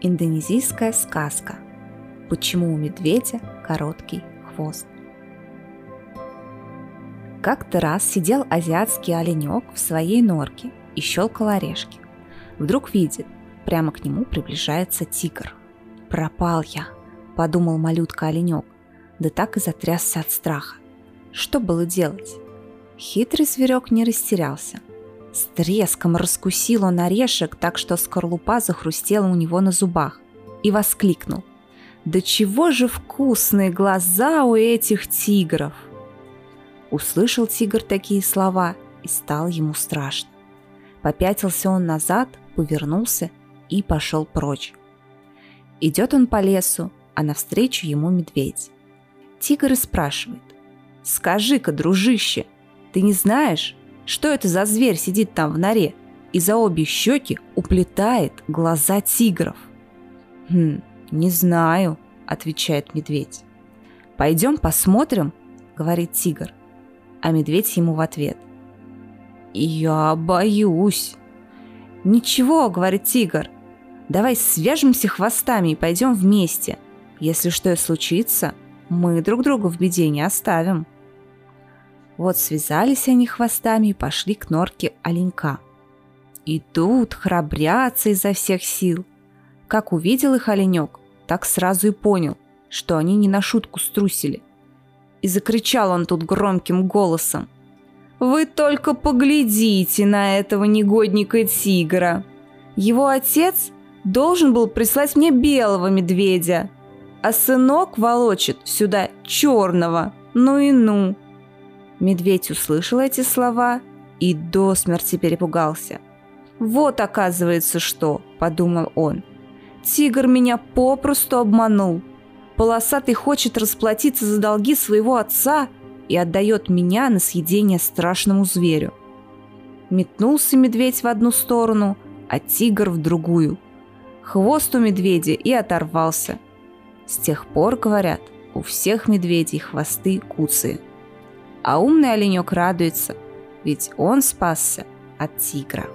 Индонезийская сказка. Почему у медведя короткий хвост? Как-то раз сидел азиатский оленек в своей норке и щелкал орешки. Вдруг видит, прямо к нему приближается тигр. «Пропал я», — подумал малютка-оленек, да так и затрясся от страха. Что было делать? Хитрый зверек не растерялся. С треском раскусил он орешек, так что скорлупа захрустела у него на зубах, и воскликнул. «Да чего же вкусные глаза у этих тигров!» Услышал тигр такие слова, и стал ему страшно. Попятился он назад, повернулся и пошел прочь. Идет он по лесу, а навстречу ему медведь. Тигр и спрашивает. «Скажи-ка, дружище, ты не знаешь, что это за зверь сидит там в норе и за обе щеки уплетает глаза тигров? Хм, не знаю, отвечает медведь. Пойдем посмотрим, говорит тигр. А медведь ему в ответ. Я боюсь. Ничего, говорит тигр. Давай свяжемся хвостами и пойдем вместе. Если что и случится, мы друг друга в беде не оставим. Вот связались они хвостами и пошли к норке оленька. Идут, храбрятся изо всех сил. Как увидел их оленек, так сразу и понял, что они не на шутку струсили. И закричал он тут громким голосом. «Вы только поглядите на этого негодника тигра! Его отец должен был прислать мне белого медведя, а сынок волочит сюда черного, ну и ну!» Медведь услышал эти слова и до смерти перепугался. «Вот, оказывается, что!» – подумал он. «Тигр меня попросту обманул. Полосатый хочет расплатиться за долги своего отца и отдает меня на съедение страшному зверю». Метнулся медведь в одну сторону, а тигр в другую. Хвост у медведя и оторвался. С тех пор, говорят, у всех медведей хвосты куцые. А умный оленек радуется, ведь он спасся от тигра.